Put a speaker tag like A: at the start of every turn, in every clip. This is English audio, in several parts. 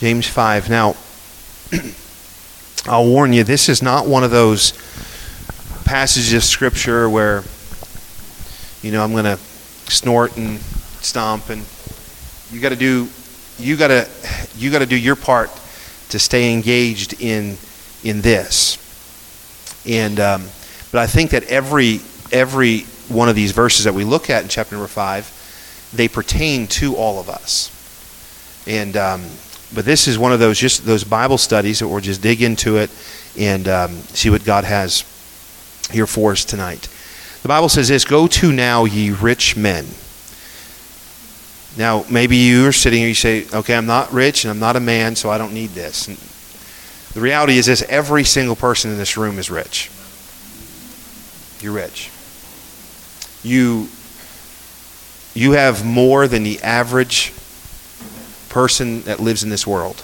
A: James 5. Now, I'll warn you, this is not one of those passages of Scripture where, you know, I'm going to snort and stomp and you got to do you got to you got to do your part to stay engaged in in this and um, but I think that every every one of these verses that we look at in chapter number five they pertain to all of us and um, but this is one of those just those Bible studies that we'll just dig into it and um, see what God has here for us tonight. The Bible says this: "Go to now, ye rich men." Now, maybe you are sitting here, you say, okay, I'm not rich and I'm not a man, so I don't need this. And the reality is this every single person in this room is rich. You're rich. You, you have more than the average person that lives in this world.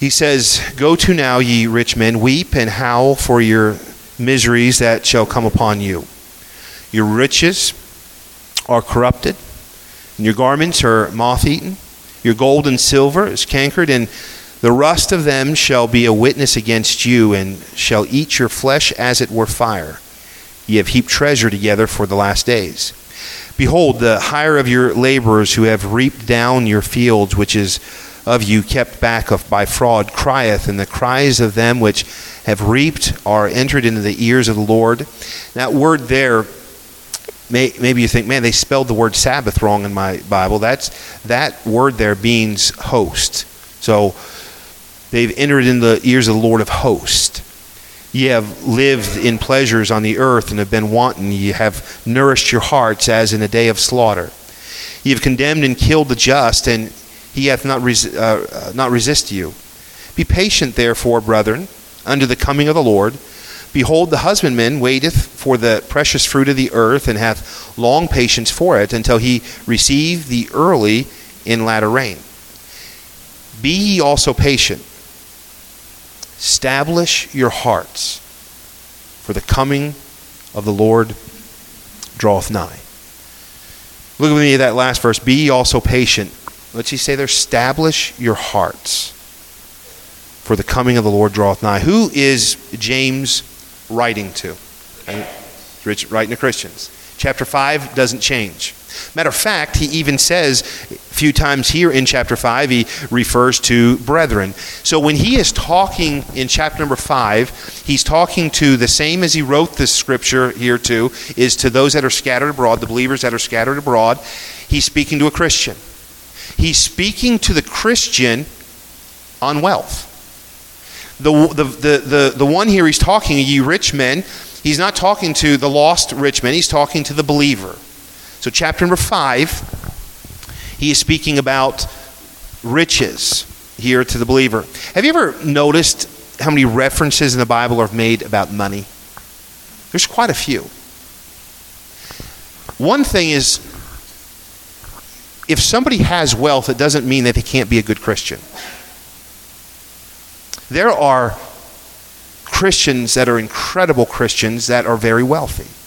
A: He says, Go to now, ye rich men, weep and howl for your miseries that shall come upon you. Your riches are corrupted, and your garments are moth eaten. Your gold and silver is cankered, and the rust of them shall be a witness against you, and shall eat your flesh as it were fire. Ye have heaped treasure together for the last days. Behold, the hire of your laborers who have reaped down your fields, which is of you kept back of by fraud, crieth, and the cries of them which have reaped are entered into the ears of the Lord. That word there May, maybe you think, man, they spelled the word Sabbath wrong in my Bible. That's that word there means host. So they've entered in the ears of the Lord of hosts. Ye have lived in pleasures on the earth and have been wanton. Ye have nourished your hearts as in a day of slaughter. Ye have condemned and killed the just, and he hath not, res- uh, not resist you. Be patient, therefore, brethren, under the coming of the Lord. Behold, the husbandman waiteth for the precious fruit of the earth, and hath long patience for it, until he receive the early in latter rain. Be ye also patient. Establish your hearts, for the coming of the Lord draweth nigh. Look at me at that last verse. Be also patient. Let's he say there? Establish your hearts, for the coming of the Lord draweth nigh. Who is James writing to. And writing to Christians. Chapter 5 doesn't change. Matter of fact, he even says a few times here in chapter 5, he refers to brethren. So when he is talking in chapter number 5, he's talking to the same as he wrote this scripture here to, is to those that are scattered abroad, the believers that are scattered abroad. He's speaking to a Christian. He's speaking to the Christian on wealth. The, the, the, the, the one here he's talking, ye rich men, he's not talking to the lost rich men, he's talking to the believer. So, chapter number five, he is speaking about riches here to the believer. Have you ever noticed how many references in the Bible are made about money? There's quite a few. One thing is, if somebody has wealth, it doesn't mean that they can't be a good Christian. There are Christians that are incredible Christians that are very wealthy.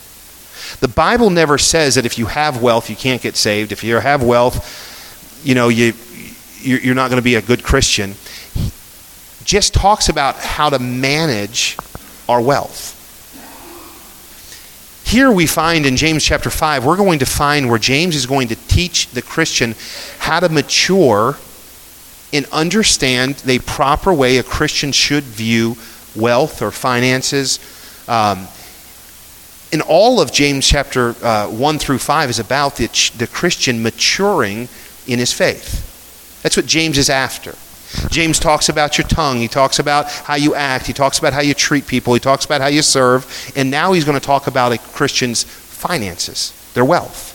A: The Bible never says that if you have wealth, you can't get saved. If you have wealth, you know, you, you're not going to be a good Christian. He just talks about how to manage our wealth. Here we find in James chapter 5, we're going to find where James is going to teach the Christian how to mature and understand the proper way a Christian should view wealth or finances. Um, in all of James chapter uh, 1 through 5 is about the, the Christian maturing in his faith. That's what James is after. James talks about your tongue. He talks about how you act. He talks about how you treat people. He talks about how you serve. And now he's going to talk about a Christian's finances, their wealth.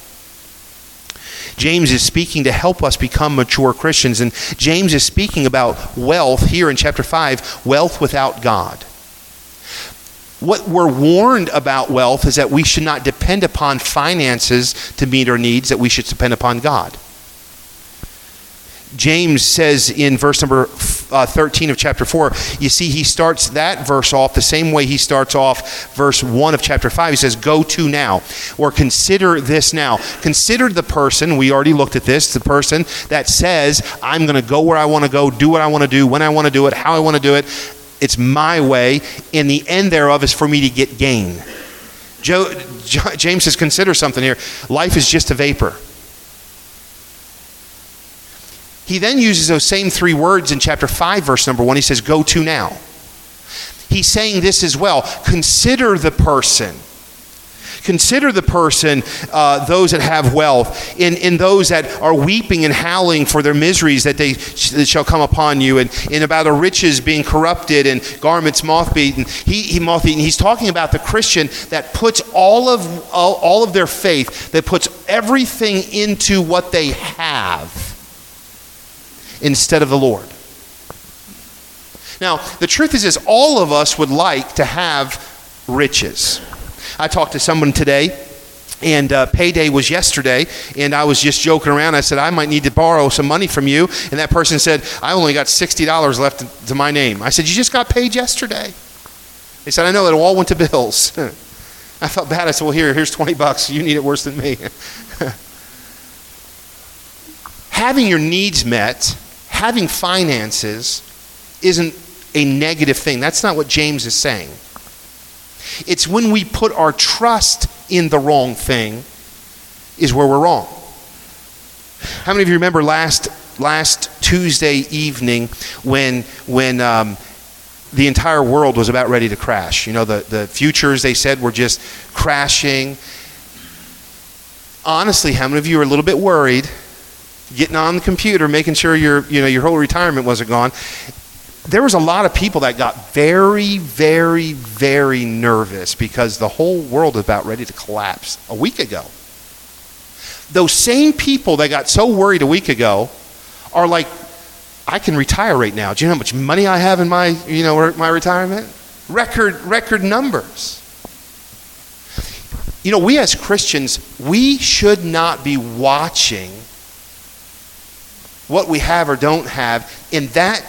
A: James is speaking to help us become mature Christians. And James is speaking about wealth here in chapter 5 wealth without God. What we're warned about wealth is that we should not depend upon finances to meet our needs, that we should depend upon God. James says in verse number uh, 13 of chapter 4, you see he starts that verse off the same way he starts off verse 1 of chapter 5. He says, Go to now, or consider this now. Consider the person, we already looked at this, the person that says, I'm going to go where I want to go, do what I want to do, when I want to do it, how I want to do it. It's my way, and the end thereof is for me to get gain. Joe, James says, Consider something here. Life is just a vapor. He then uses those same three words in chapter 5, verse number 1. He says, Go to now. He's saying this as well. Consider the person. Consider the person, uh, those that have wealth, in, in those that are weeping and howling for their miseries that they that shall come upon you, and, and about the riches being corrupted and garments moth-beaten. He, he moth-eaten. He's talking about the Christian that puts all of all, all of their faith, that puts everything into what they have instead of the Lord. Now, the truth is, is all of us would like to have riches. I talked to someone today, and uh, payday was yesterday, and I was just joking around. I said, I might need to borrow some money from you. And that person said, I only got $60 left to my name. I said, You just got paid yesterday. They said, I know, it all went to bills. I felt bad. I said, Well, here, here's 20 bucks. You need it worse than me. Having your needs met having finances isn't a negative thing. That's not what James is saying. It's when we put our trust in the wrong thing is where we're wrong. How many of you remember last last Tuesday evening when when um, the entire world was about ready to crash? You know, the, the futures they said were just crashing. Honestly, how many of you are a little bit worried getting on the computer, making sure your, you know, your whole retirement wasn't gone. There was a lot of people that got very, very, very nervous because the whole world was about ready to collapse a week ago. Those same people that got so worried a week ago are like, I can retire right now. Do you know how much money I have in my, you know, my retirement? Record, record numbers. You know, we as Christians, we should not be watching what we have or don't have, in that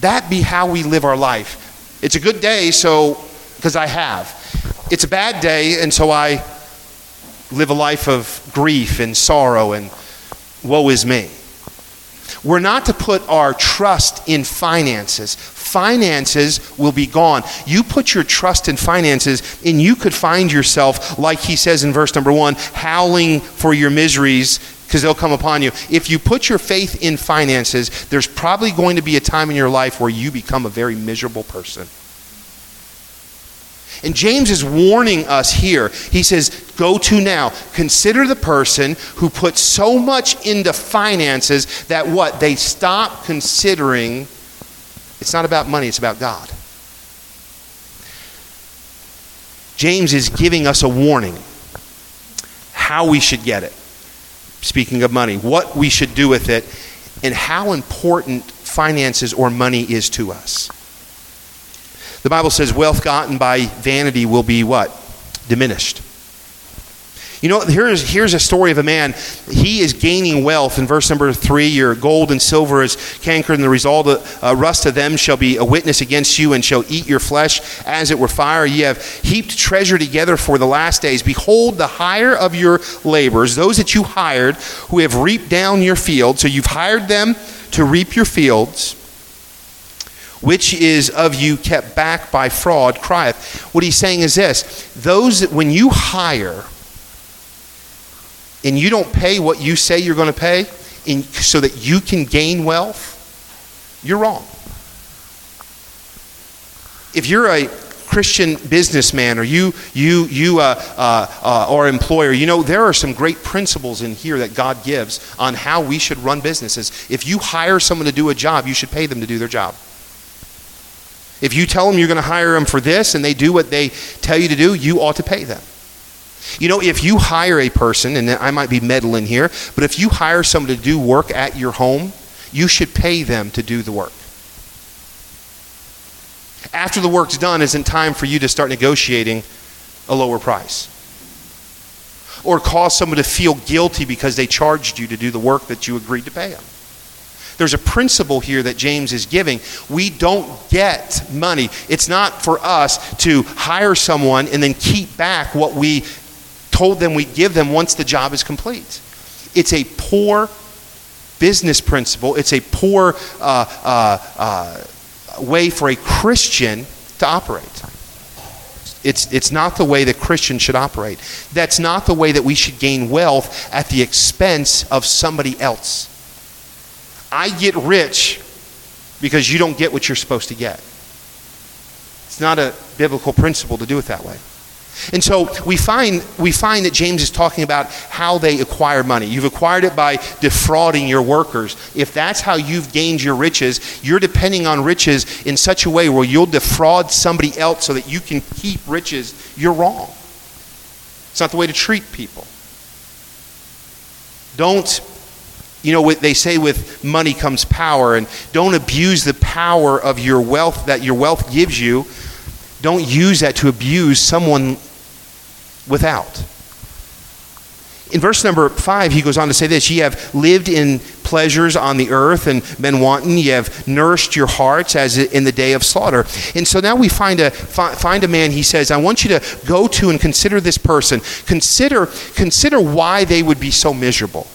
A: that be how we live our life. It's a good day, so because I have. It's a bad day, and so I live a life of grief and sorrow and woe is me. We're not to put our trust in finances. Finances will be gone. You put your trust in finances, and you could find yourself, like he says in verse number one, howling for your miseries because they'll come upon you. If you put your faith in finances, there's probably going to be a time in your life where you become a very miserable person. And James is warning us here. He says, Go to now. Consider the person who puts so much into finances that what? They stop considering it's not about money, it's about God. James is giving us a warning how we should get it speaking of money, what we should do with it, and how important finances or money is to us. The Bible says wealth gotten by vanity will be what? Diminished. You know, here's, here's a story of a man. He is gaining wealth. In verse number three, your gold and silver is cankered, and the result of uh, rust of them shall be a witness against you, and shall eat your flesh as it were fire. Ye have heaped treasure together for the last days. Behold, the hire of your laborers, those that you hired, who have reaped down your field. So you've hired them to reap your fields which is of you kept back by fraud, crieth. What he's saying is this those that when you hire, and you don't pay what you say you're going to pay in, so that you can gain wealth, you're wrong. If you're a Christian businessman or you, you, you uh, uh, uh, or employer, you know, there are some great principles in here that God gives on how we should run businesses. If you hire someone to do a job, you should pay them to do their job. If you tell them you're going to hire them for this and they do what they tell you to do, you ought to pay them. You know, if you hire a person, and I might be meddling here, but if you hire someone to do work at your home, you should pay them to do the work. After the work's done, isn't time for you to start negotiating a lower price. Or cause someone to feel guilty because they charged you to do the work that you agreed to pay them. There's a principle here that James is giving. We don't get money. It's not for us to hire someone and then keep back what we told them we'd give them once the job is complete. It's a poor business principle, it's a poor uh, uh, uh, way for a Christian to operate. It's, it's not the way that Christians should operate. That's not the way that we should gain wealth at the expense of somebody else. I get rich because you don't get what you're supposed to get. It's not a biblical principle to do it that way. And so we find, we find that James is talking about how they acquire money. You've acquired it by defrauding your workers. If that's how you've gained your riches, you're depending on riches in such a way where you'll defraud somebody else so that you can keep riches. You're wrong. It's not the way to treat people. Don't, you know, what they say with money comes power, and don't abuse the power of your wealth that your wealth gives you. Don't use that to abuse someone without. In verse number five, he goes on to say this Ye have lived in pleasures on the earth and been wanton. Ye have nourished your hearts as in the day of slaughter. And so now we find a, find a man, he says, I want you to go to and consider this person. Consider, consider why they would be so miserable.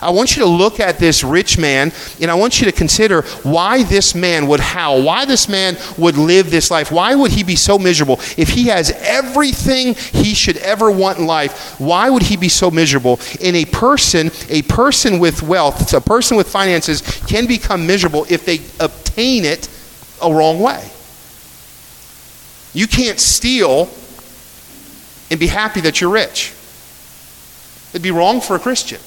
A: I want you to look at this rich man and I want you to consider why this man would howl, why this man would live this life. Why would he be so miserable? If he has everything he should ever want in life, why would he be so miserable? In a person, a person with wealth, a person with finances can become miserable if they obtain it a wrong way. You can't steal and be happy that you're rich. It'd be wrong for a Christian.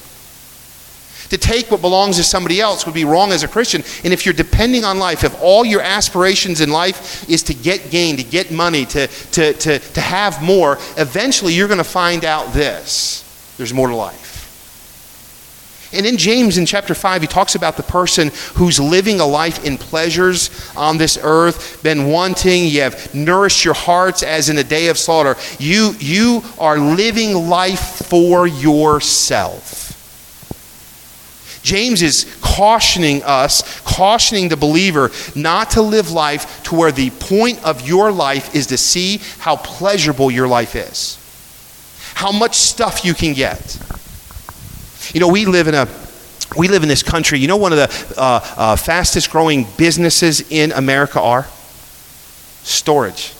A: To take what belongs to somebody else would be wrong as a Christian. And if you're depending on life, if all your aspirations in life is to get gain, to get money, to, to, to, to have more, eventually you're going to find out this there's more to life. And in James, in chapter 5, he talks about the person who's living a life in pleasures on this earth, been wanting, you have nourished your hearts as in a day of slaughter. You, you are living life for yourself. James is cautioning us, cautioning the believer not to live life to where the point of your life is to see how pleasurable your life is, how much stuff you can get. You know, we live in a we live in this country. You know, one of the uh, uh, fastest growing businesses in America are storage.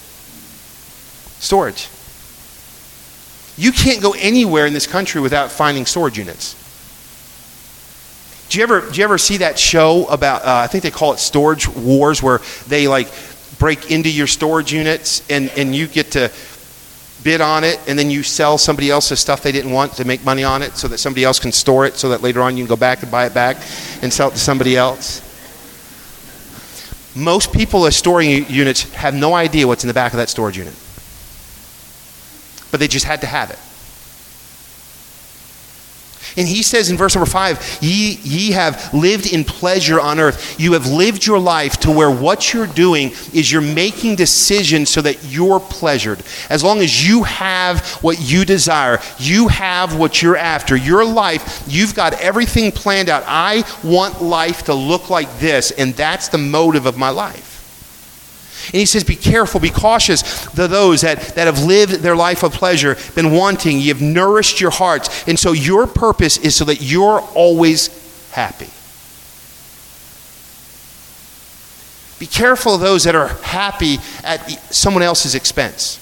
A: Storage. You can't go anywhere in this country without finding storage units. Do you ever, do you ever see that show about, uh, I think they call it Storage Wars, where they like break into your storage units and, and you get to bid on it and then you sell somebody else's stuff they didn't want to make money on it so that somebody else can store it so that later on you can go back and buy it back and sell it to somebody else? Most people as storing units have no idea what's in the back of that storage unit. But they just had to have it. And he says in verse number five, ye, ye have lived in pleasure on earth. You have lived your life to where what you're doing is you're making decisions so that you're pleasured. As long as you have what you desire, you have what you're after. Your life, you've got everything planned out. I want life to look like this, and that's the motive of my life. And he says, Be careful, be cautious to those that, that have lived their life of pleasure, been wanting, you've nourished your hearts. And so your purpose is so that you're always happy. Be careful of those that are happy at someone else's expense.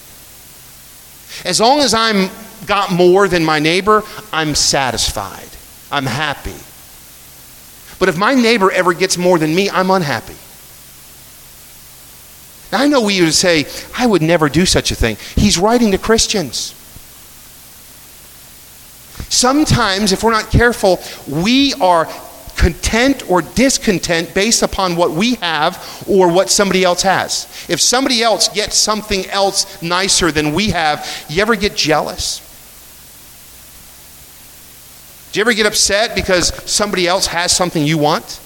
A: As long as I'm got more than my neighbor, I'm satisfied. I'm happy. But if my neighbor ever gets more than me, I'm unhappy. I know we would say, I would never do such a thing. He's writing to Christians. Sometimes, if we're not careful, we are content or discontent based upon what we have or what somebody else has. If somebody else gets something else nicer than we have, you ever get jealous? Do you ever get upset because somebody else has something you want?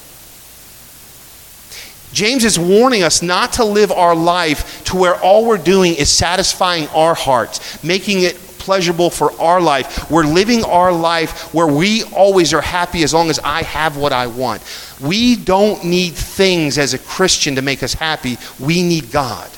A: James is warning us not to live our life to where all we're doing is satisfying our hearts, making it pleasurable for our life. We're living our life where we always are happy as long as I have what I want. We don't need things as a Christian to make us happy. We need God.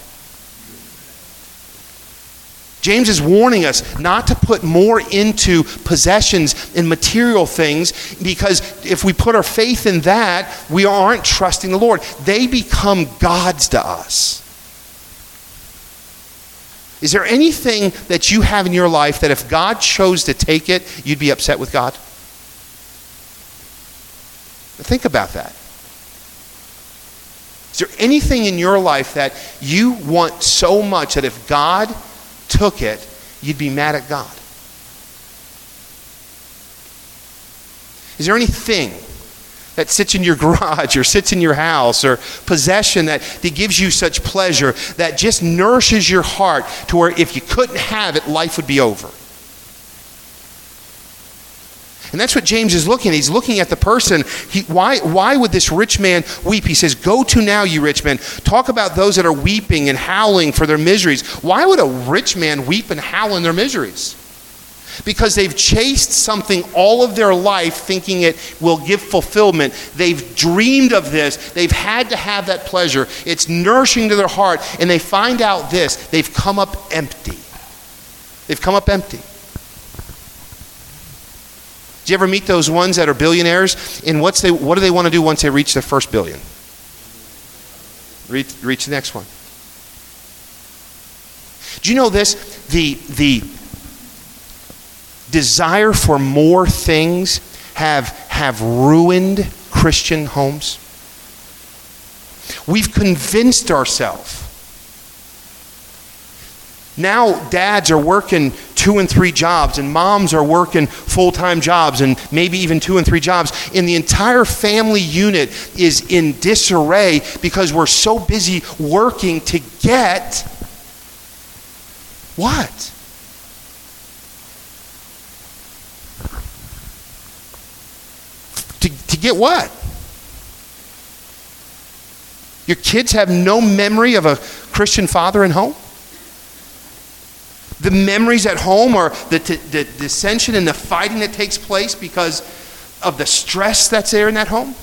A: James is warning us not to put more into possessions and material things because if we put our faith in that, we aren't trusting the Lord. They become gods to us. Is there anything that you have in your life that if God chose to take it, you'd be upset with God? Think about that. Is there anything in your life that you want so much that if God took it, you'd be mad at God? Is there anything that sits in your garage or sits in your house or possession that, that gives you such pleasure that just nourishes your heart to where if you couldn't have it, life would be over? And that's what James is looking at. He's looking at the person. He, why, why would this rich man weep? He says, Go to now, you rich men. Talk about those that are weeping and howling for their miseries. Why would a rich man weep and howl in their miseries? Because they've chased something all of their life thinking it will give fulfillment. They've dreamed of this. They've had to have that pleasure. It's nourishing to their heart. And they find out this they've come up empty. They've come up empty. Do you ever meet those ones that are billionaires? And what's they, what do they want to do once they reach their first billion? Reach, reach the next one. Do you know this? The, the desire for more things have, have ruined Christian homes. We've convinced ourselves. Now, dads are working two and three jobs, and moms are working full time jobs, and maybe even two and three jobs. And the entire family unit is in disarray because we're so busy working to get what? To, to get what? Your kids have no memory of a Christian father in home? The memories at home are the, the dissension and the fighting that takes place because of the stress that's there in that home?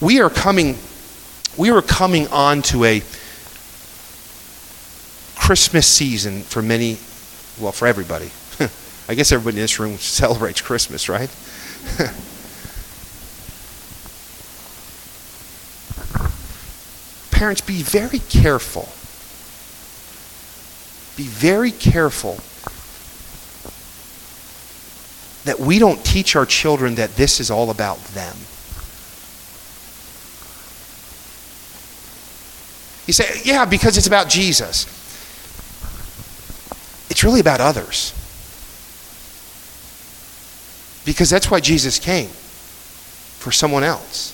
A: We are coming, we are coming on to a Christmas season for many, well, for everybody. I guess everybody in this room celebrates Christmas, right? Parents, be very careful. Be very careful that we don't teach our children that this is all about them. You say, yeah, because it's about Jesus. It's really about others. Because that's why Jesus came for someone else.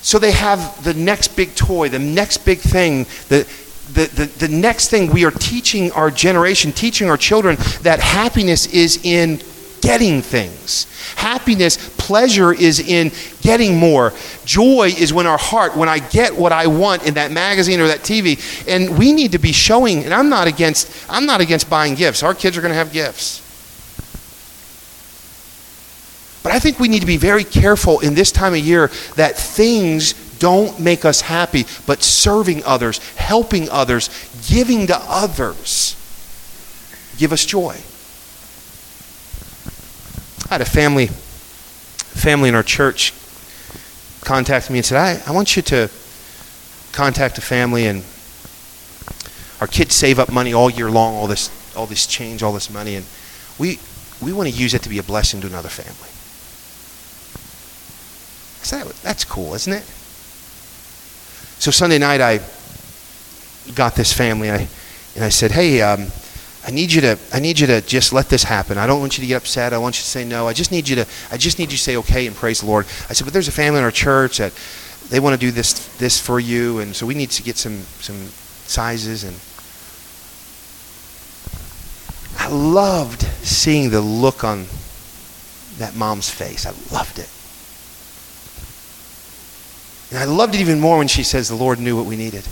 A: So they have the next big toy, the next big thing, the, the, the, the next thing we are teaching our generation, teaching our children that happiness is in getting things. Happiness, pleasure is in getting more. Joy is when our heart, when I get what I want in that magazine or that TV. And we need to be showing, and I'm not against, I'm not against buying gifts. Our kids are going to have gifts. But I think we need to be very careful in this time of year that things don't make us happy, but serving others, helping others, giving to others give us joy. I had a family family in our church contact me and said, I, I want you to contact a family and our kids save up money all year long, all this all this change, all this money, and we we want to use it to be a blessing to another family. Said, that's cool, isn't it? So Sunday night, I got this family, I, and I said, "Hey, um, I need you to, I need you to just let this happen. I don't want you to get upset. I want you to say no. I just need you to, I just need you to say okay and praise the Lord." I said, "But there's a family in our church that they want to do this, this for you, and so we need to get some, some sizes." And I loved seeing the look on that mom's face. I loved it. And I loved it even more when she says the Lord knew what we needed.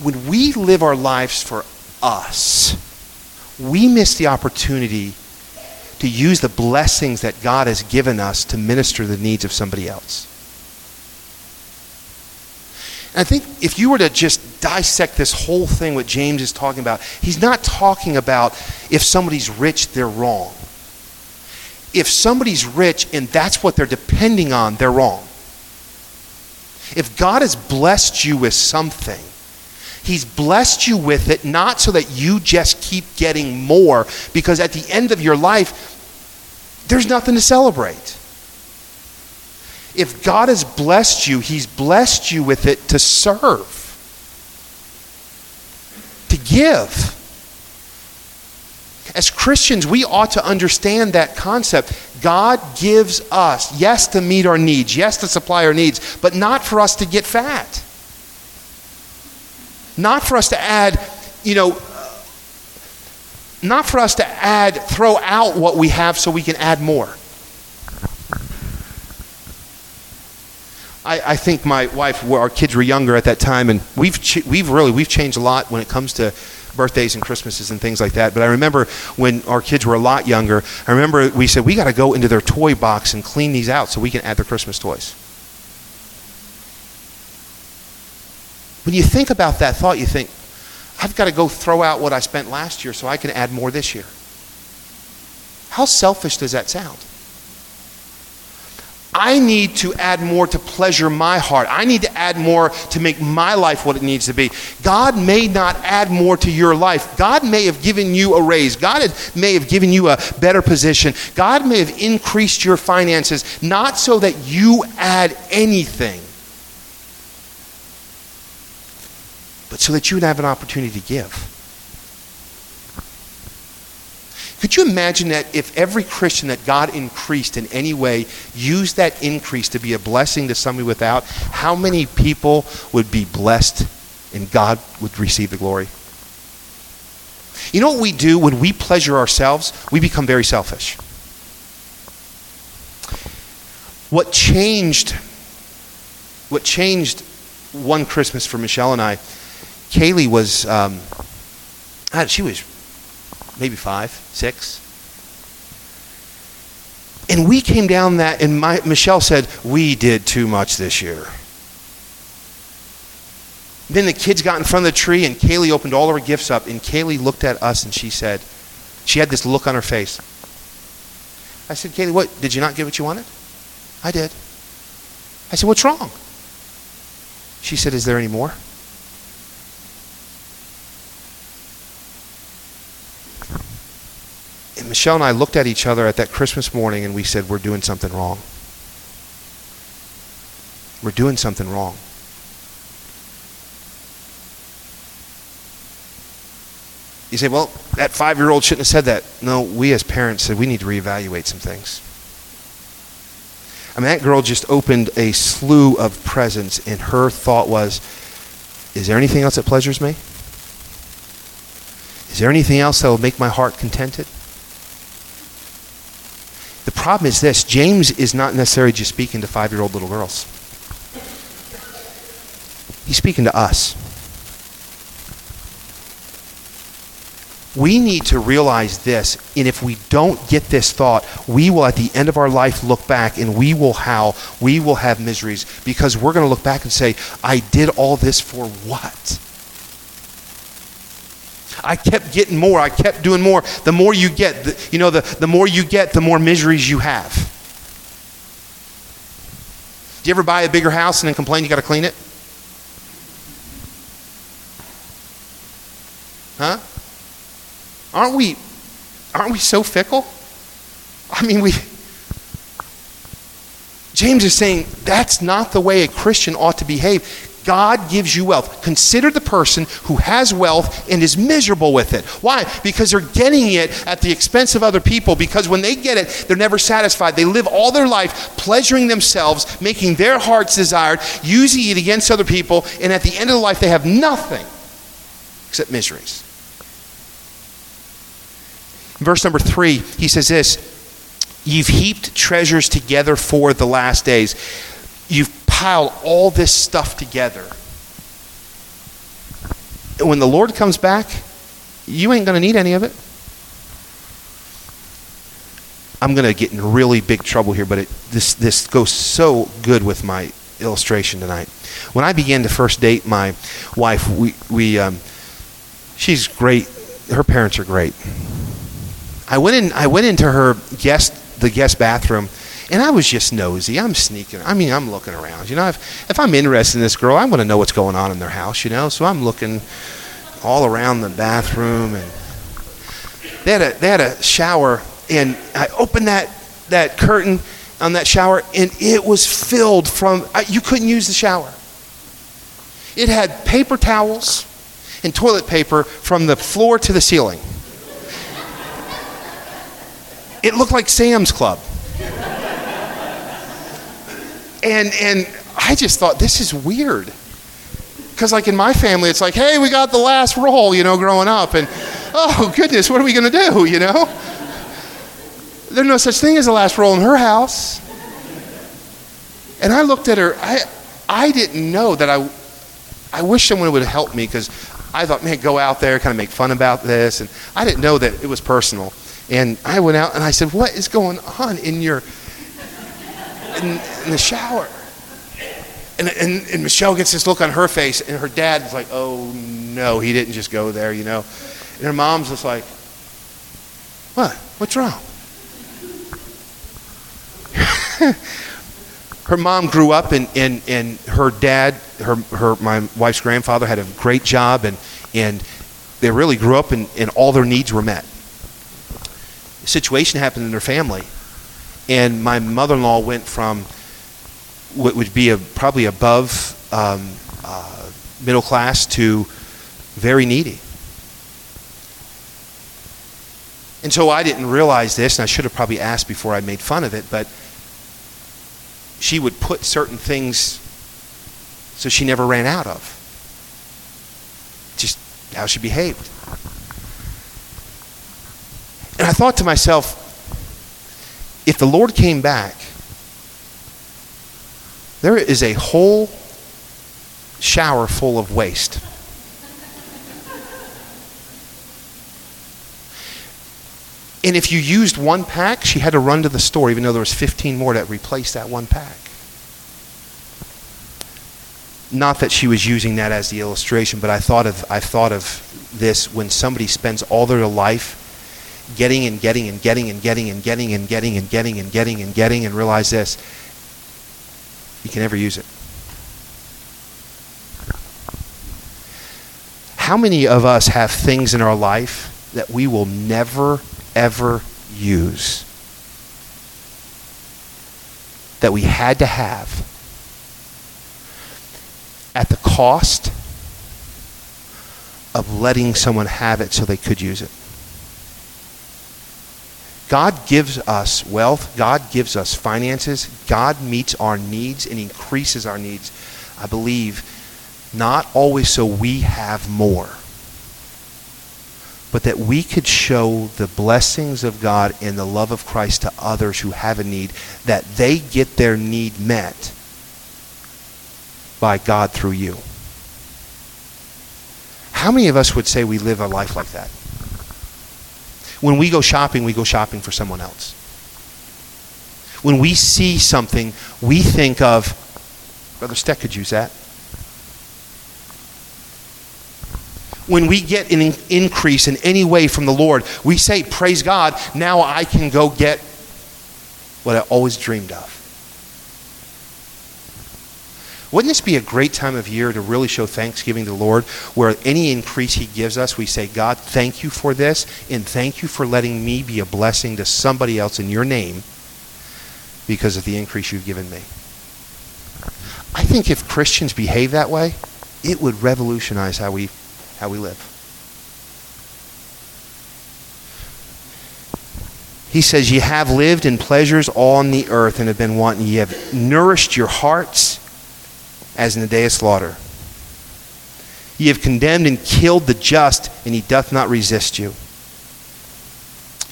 A: when we live our lives for us, we miss the opportunity to use the blessings that God has given us to minister the needs of somebody else. And I think if you were to just dissect this whole thing, what James is talking about, he's not talking about if somebody's rich, they're wrong. If somebody's rich and that's what they're depending on, they're wrong. If God has blessed you with something, He's blessed you with it not so that you just keep getting more, because at the end of your life, there's nothing to celebrate. If God has blessed you, He's blessed you with it to serve, to give. As Christians, we ought to understand that concept. God gives us, yes, to meet our needs, yes, to supply our needs, but not for us to get fat. Not for us to add, you know, not for us to add, throw out what we have so we can add more. I, I think my wife, our kids were younger at that time, and we've, we've really, we've changed a lot when it comes to birthdays and Christmases and things like that. But I remember when our kids were a lot younger, I remember we said, we got to go into their toy box and clean these out so we can add their Christmas toys. When you think about that thought, you think, I've got to go throw out what I spent last year so I can add more this year. How selfish does that sound? I need to add more to pleasure my heart. I need to add more to make my life what it needs to be. God may not add more to your life. God may have given you a raise. God may have given you a better position. God may have increased your finances, not so that you add anything, but so that you would have an opportunity to give. Could you imagine that if every Christian that God increased in any way used that increase to be a blessing to somebody without, how many people would be blessed and God would receive the glory? You know what we do when we pleasure ourselves? We become very selfish. What changed what changed one Christmas for Michelle and I Kaylee was, um, she was maybe five, six. And we came down that, and my, Michelle said, We did too much this year. Then the kids got in front of the tree, and Kaylee opened all her gifts up, and Kaylee looked at us and she said, She had this look on her face. I said, Kaylee, what? Did you not get what you wanted? I did. I said, What's wrong? She said, Is there any more? Michelle and I looked at each other at that Christmas morning and we said, We're doing something wrong. We're doing something wrong. You say, well, that five year old shouldn't have said that. No, we as parents said we need to reevaluate some things. I mean, that girl just opened a slew of presents, and her thought was, is there anything else that pleasures me? Is there anything else that will make my heart contented? Problem is this James is not necessarily just speaking to five year old little girls, he's speaking to us. We need to realize this, and if we don't get this thought, we will at the end of our life look back and we will howl, we will have miseries because we're going to look back and say, I did all this for what? I kept getting more. I kept doing more. The more you get, the, you know, the, the more you get, the more miseries you have. Do you ever buy a bigger house and then complain you got to clean it? Huh? Aren't we aren't we so fickle? I mean, we James is saying that's not the way a Christian ought to behave. God gives you wealth. Consider the person who has wealth and is miserable with it. Why? Because they're getting it at the expense of other people. Because when they get it, they're never satisfied. They live all their life pleasuring themselves, making their hearts desired, using it against other people, and at the end of the life, they have nothing except miseries. verse number three, he says this You've heaped treasures together for the last days. You've pile all this stuff together. when the Lord comes back, you ain't going to need any of it. I'm going to get in really big trouble here, but it, this, this goes so good with my illustration tonight. When I began to first date my wife, we, we um, she's great. Her parents are great. I went in. I went into her guest, the guest bathroom, and I was just nosy. I'm sneaking. I mean, I'm looking around. You know, if if I'm interested in this girl, I want to know what's going on in their house. You know, so I'm looking all around the bathroom, and they had a they had a shower, and I opened that that curtain on that shower, and it was filled from. You couldn't use the shower. It had paper towels and toilet paper from the floor to the ceiling. It looked like Sam's Club. And, and I just thought, this is weird. Because, like, in my family, it's like, hey, we got the last roll, you know, growing up. And, oh, goodness, what are we going to do, you know? There's no such thing as a last roll in her house. And I looked at her. I, I didn't know that I, I wish someone would help me because I thought, man, go out there, kind of make fun about this. And I didn't know that it was personal. And I went out and I said, what is going on in your, in, in the shower? And, and, and Michelle gets this look on her face, and her dad is like, oh no, he didn't just go there, you know. And her mom's just like, what? What's wrong? her mom grew up and, and, and her dad, her, her, my wife's grandfather had a great job and, and they really grew up and, and all their needs were met. A situation happened in their family and my mother-in-law went from what would be a, probably above um, uh, middle class to very needy. And so I didn't realize this, and I should have probably asked before I made fun of it, but she would put certain things so she never ran out of. Just how she behaved. And I thought to myself, if the Lord came back, there is a whole shower full of waste. And if you used one pack, she had to run to the store, even though there was 15 more that replaced that one pack. Not that she was using that as the illustration, but I thought of I thought of this when somebody spends all their life getting and getting and getting and getting and getting and getting and getting and getting and getting and realize this. You can never use it. How many of us have things in our life that we will never ever use that we had to have at the cost of letting someone have it so they could use it. God gives us wealth, God gives us finances, God meets our needs and increases our needs. I believe not always so we have more but that we could show the blessings of God and the love of Christ to others who have a need, that they get their need met by God through you. How many of us would say we live a life like that? When we go shopping, we go shopping for someone else. When we see something, we think of, Brother Steck could use that. when we get an increase in any way from the Lord, we say, Praise God, now I can go get what I always dreamed of. Wouldn't this be a great time of year to really show thanksgiving to the Lord, where any increase He gives us, we say, God, thank you for this, and thank you for letting me be a blessing to somebody else in your name because of the increase you've given me? I think if Christians behave that way, it would revolutionize how we how we live. He says, Ye have lived in pleasures on the earth and have been wanting. Ye have nourished your hearts as in the day of slaughter. Ye have condemned and killed the just, and he doth not resist you.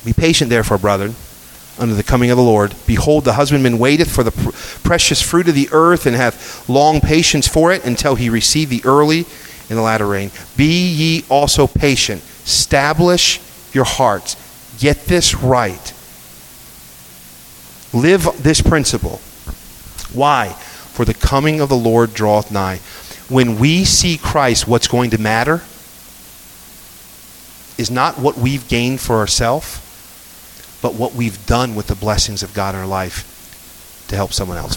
A: Be patient, therefore, brethren, under the coming of the Lord. Behold, the husbandman waiteth for the pr- precious fruit of the earth, and hath long patience for it until he receive the early and the latter rain. Be ye also patient. Establish your hearts. Get this right. Live this principle. Why? For the coming of the Lord draweth nigh. When we see Christ, what's going to matter is not what we've gained for ourselves, but what we've done with the blessings of God in our life to help someone else.